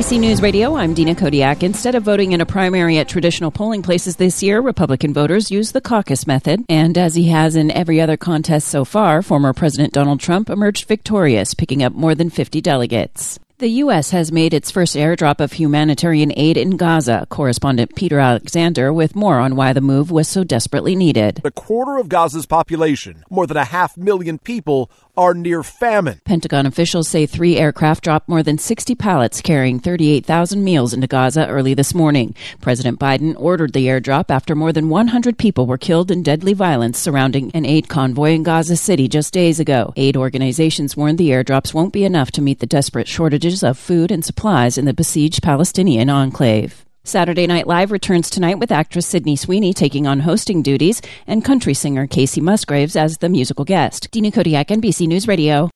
NBC News Radio, I'm Dina Kodiak. Instead of voting in a primary at traditional polling places this year, Republican voters used the caucus method. And as he has in every other contest so far, former President Donald Trump emerged victorious, picking up more than 50 delegates. The U.S. has made its first airdrop of humanitarian aid in Gaza. Correspondent Peter Alexander with more on why the move was so desperately needed. A quarter of Gaza's population, more than a half million people, are near famine. Pentagon officials say three aircraft dropped more than 60 pallets carrying 38,000 meals into Gaza early this morning. President Biden ordered the airdrop after more than 100 people were killed in deadly violence surrounding an aid convoy in Gaza City just days ago. Aid organizations warned the airdrops won't be enough to meet the desperate shortages shortages of food and supplies in the besieged Palestinian enclave. Saturday Night Live returns tonight with actress Sydney Sweeney taking on hosting duties and country singer Kacey Musgraves as the musical guest. Dina Kodiak, NBC News Radio.